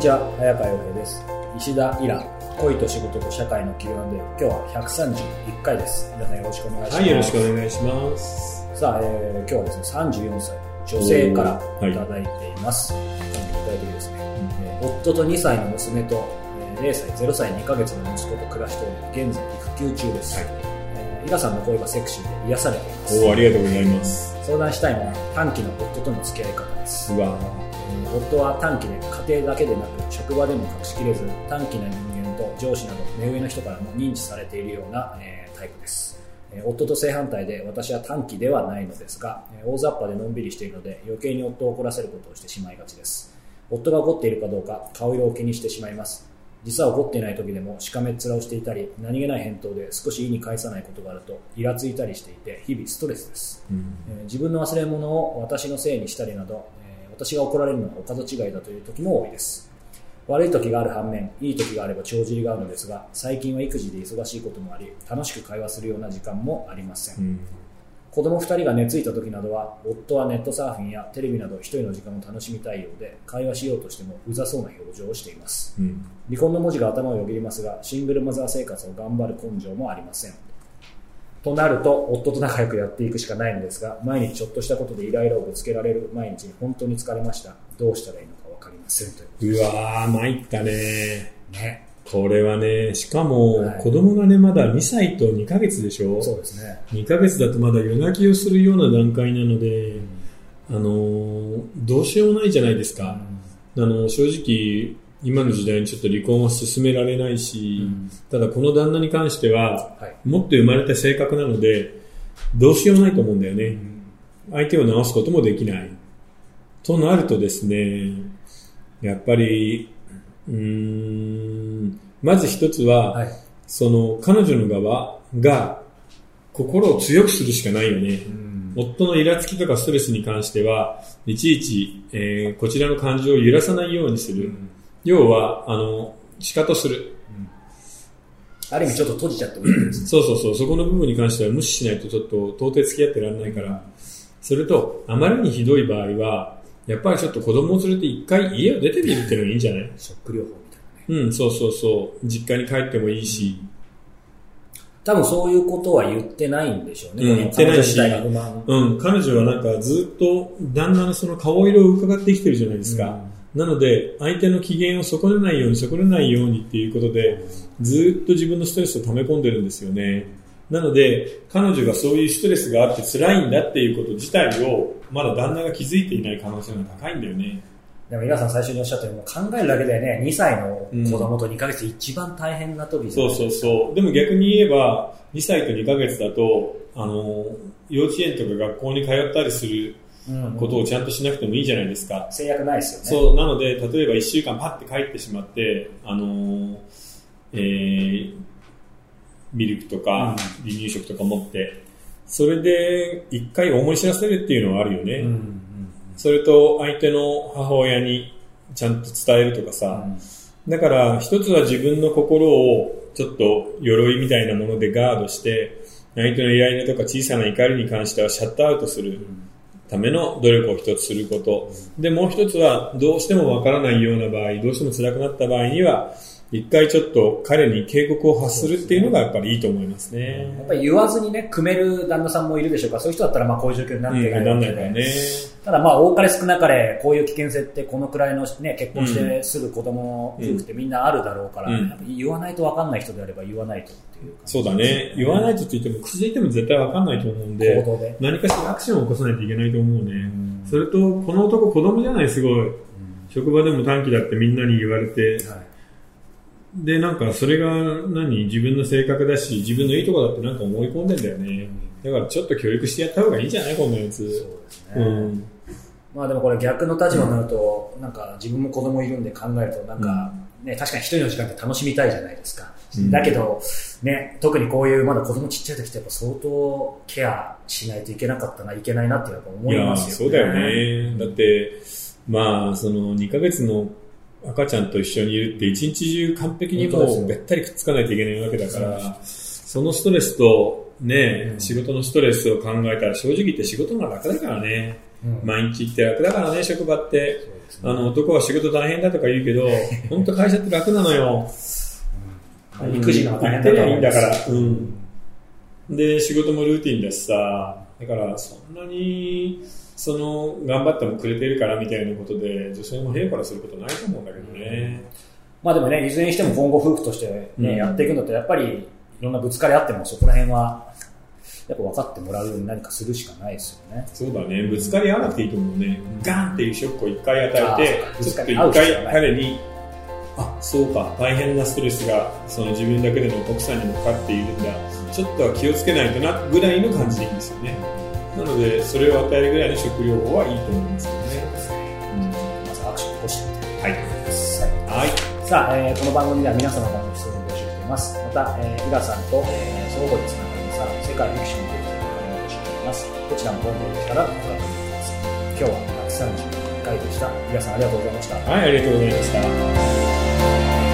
ちは、早川洋平です。石田イラ、恋と仕事と社会の Q&A、今日は131回です。皆さんよろしくお願いします。はい、よろしくお願いします。さあ、えー今日はですね、34歳、女性からいただいています。はい、具体的にですね、えー夫と2歳の娘と、えー0歳、0歳2ヶ月の息子と暮らしており、現在育休中です。はいえーイラさんの声がセクシーで癒されています。おーありがとうございます。相談したいのは短期の夫との付き合い方です。うわえー夫は短期で家庭だけでなく職場でも隠しきれず短気な人間と上司など目上の人からも認知されているような、えータイプです、えー夫と正反対で私は短気ではないのですがえー大雑把でのんびりしているので余計に夫を怒らせることをしてしまいがちです。夫が怒っているかどうか顔色を気にしてしまいます。実は怒っていない時でもしかめっ面をしていたり何気ない返答で少し意に返さないことがあるとイラついたりしていて日々ストレスです。うん。えー自分の忘れ物を私のせいにしたりなど、えー私が怒られるのはお門違いだという時も多いです。悪い時がある反面いい時があれば帳尻があるのですが最近は育児で忙しいこともあり楽しく会話するような時間もありません、うん。子供2人が寝ついた時などは夫はネットサーフィンやテレビなど一人の時間を楽しみたいようで会話しようとしてもうざそうな表情をしています。うん。離婚の文字が頭をよぎりますがシングルマザー生活を頑張る根性もありませんとなると夫と仲良くやっていくしかないのですが毎日ちょっとしたことでイライラをぶつけられる毎日に本当に疲れました。どうしたらいいのか分かりませんといううわー、参ったね。ね。これはね、しかもはい。子供がね、まだ2歳と2ヶ月でしょ？そうですね ?2 ヶ月だとまだ夜泣きをするような段階なので、あのーどうしようもないじゃないですか。あの、正直、今の時代にちょっと離婚は進められないし、ただこの旦那に関しては、はいもっと生まれた性格なので、どうしようもないと思うんだよね。相手を直すこともできない。となるとですね、やっぱり、うーん、まず一つは、はいその彼女の側が心を強くするしかないよね。夫のイラつきとかストレスに関しては、いちいち、えーこちらの感情を揺らさないようにする。要は、あの、仕方する。ある意味ちょっと閉じちゃってもいいですねそうそうそう、そこの部分に関しては無視しないとちょっと到底付き合ってられないから。それと、あまりにひどい場合は、やっぱりちょっと子供を連れて一回家を出てみるっていうのがいいんじゃない？ショック療法みたいなねうん、そうそうそう。実家に帰ってもいいし。多分そういうことは言ってないんでしょうね、うん言ってないしうん、彼女はなんかずっと旦那のその顔色を伺ってきてるじゃないですか。なので、相手の機嫌を損ねないように、損ねないようにっていうことで、ずっと自分のストレスを溜め込んでるんですよね。なので、彼女がそういうストレスがあって辛いんだっていうこと自体を、まだ旦那が気づいていない可能性が高いんだよね。でも皆さん最初におっしゃったように考えるだけでね2歳の子供と2ヶ月一番大変な時じゃそうそうないですかそう。でも逆に言えば、2歳と2ヶ月だと、あの、幼稚園とか学校に通ったりするうんうんことをちゃんとしなくてもいいじゃないですか。制約ないですよね。そう、なので、例えば1週間パッて帰ってしまって、あのーえーミルクとか離乳食とか持って、それで一回思い知らせるっていうのはあるよね。うんうんそれと相手の母親にちゃんと伝えるとかさ、だから一つは自分の心をちょっと鎧みたいなものでガードして、相手のイライラとか小さな怒りに関してはシャットアウトするための努力を一つすること。で、もう一つはどうしてもわからないような場合、どうしても辛くなった場合には、一回ちょっと彼に警告を発するっていうのがやっぱりいいと思いますね。やっぱり言わずにね組める旦那さんもいるでしょうからそういう人だったらまあこういう状況になっうん、てないなんわけで、ないからね。ただまあ多かれ少なかれこういう危険性ってこのくらいの、ね、結婚してすぐ子供の夫婦ってみんなあるだろうから、うん言わないと分かんない人であれば言わないとっていう感じそうだね。言わないとって言っても、口で言っても絶対わかんないと思うんで、で何かしらアクションを起こさないといけないと思うね。んそれと、この男子供じゃない、すごい。職場でも短期だってみんなに言われて、はいで、なんかそれが何？自分の性格だし、自分のいいとこだってなんか思い込んでんだよね。だからちょっと教育してやった方がいいんじゃない？こんなやつ。そうですね、うん。まあでもこれ逆の立場になると、なんか自分も子供いるんで考えると、なんか、ね、確かに一人の時間って楽しみたいじゃないですか。うんだけど、ね、特にこういうまだ子供ちっちゃい時ってやっぱ相当ケアしないといけなかったな、いけないなってやっぱ思いますよね。そうだよね。だって、まあ、その2ヶ月の赤ちゃんと一緒にいるって一日中完璧にもうべったりくっつかないといけないわけだから、そのストレスとね、うん仕事のストレスを考えたら正直言って仕事が楽だからね。毎日行って楽だからね、職場って。あの、男は仕事大変だとか言うけど、本当会社って楽なのよ。育児の大変だといいんだから。うん。で、仕事もルーティンだしさ、だからそんなに、その、頑張ってもくれてるからみたいなことで、女性も平からすることないと思うんだけどね。まあでもね、いずれにしても今後夫婦としてね、うん、やっていくんだったら、やっぱりいろんなぶつかりあってもそこら辺は、やっぱ分かってもらうように何かするしかないですよね。そうだね。ぶつかり合わなくていいと思うね。ガンっていうショックを一回与えて、ちょっと一回彼に、あ、そうか、大変なストレスが、その自分だけでも奥さんにもかかっているんだ。ちょっとは気をつけないとな、ぐらいの感じでいいんですよね。なので、それを与えるぐらいの食療法はいいと思いますよね。うん、まずアクションを起こしてはい。はい。さあ、えー、この番組では皆様からの質問を募集しています。また、えー、井川さんと、えー、相互につながりさ世界歴史のテーマを募集しています。こちらもホームページからご確認ください。今日は131回でした。井川さんありがとうございました。はい、ありがとうございました。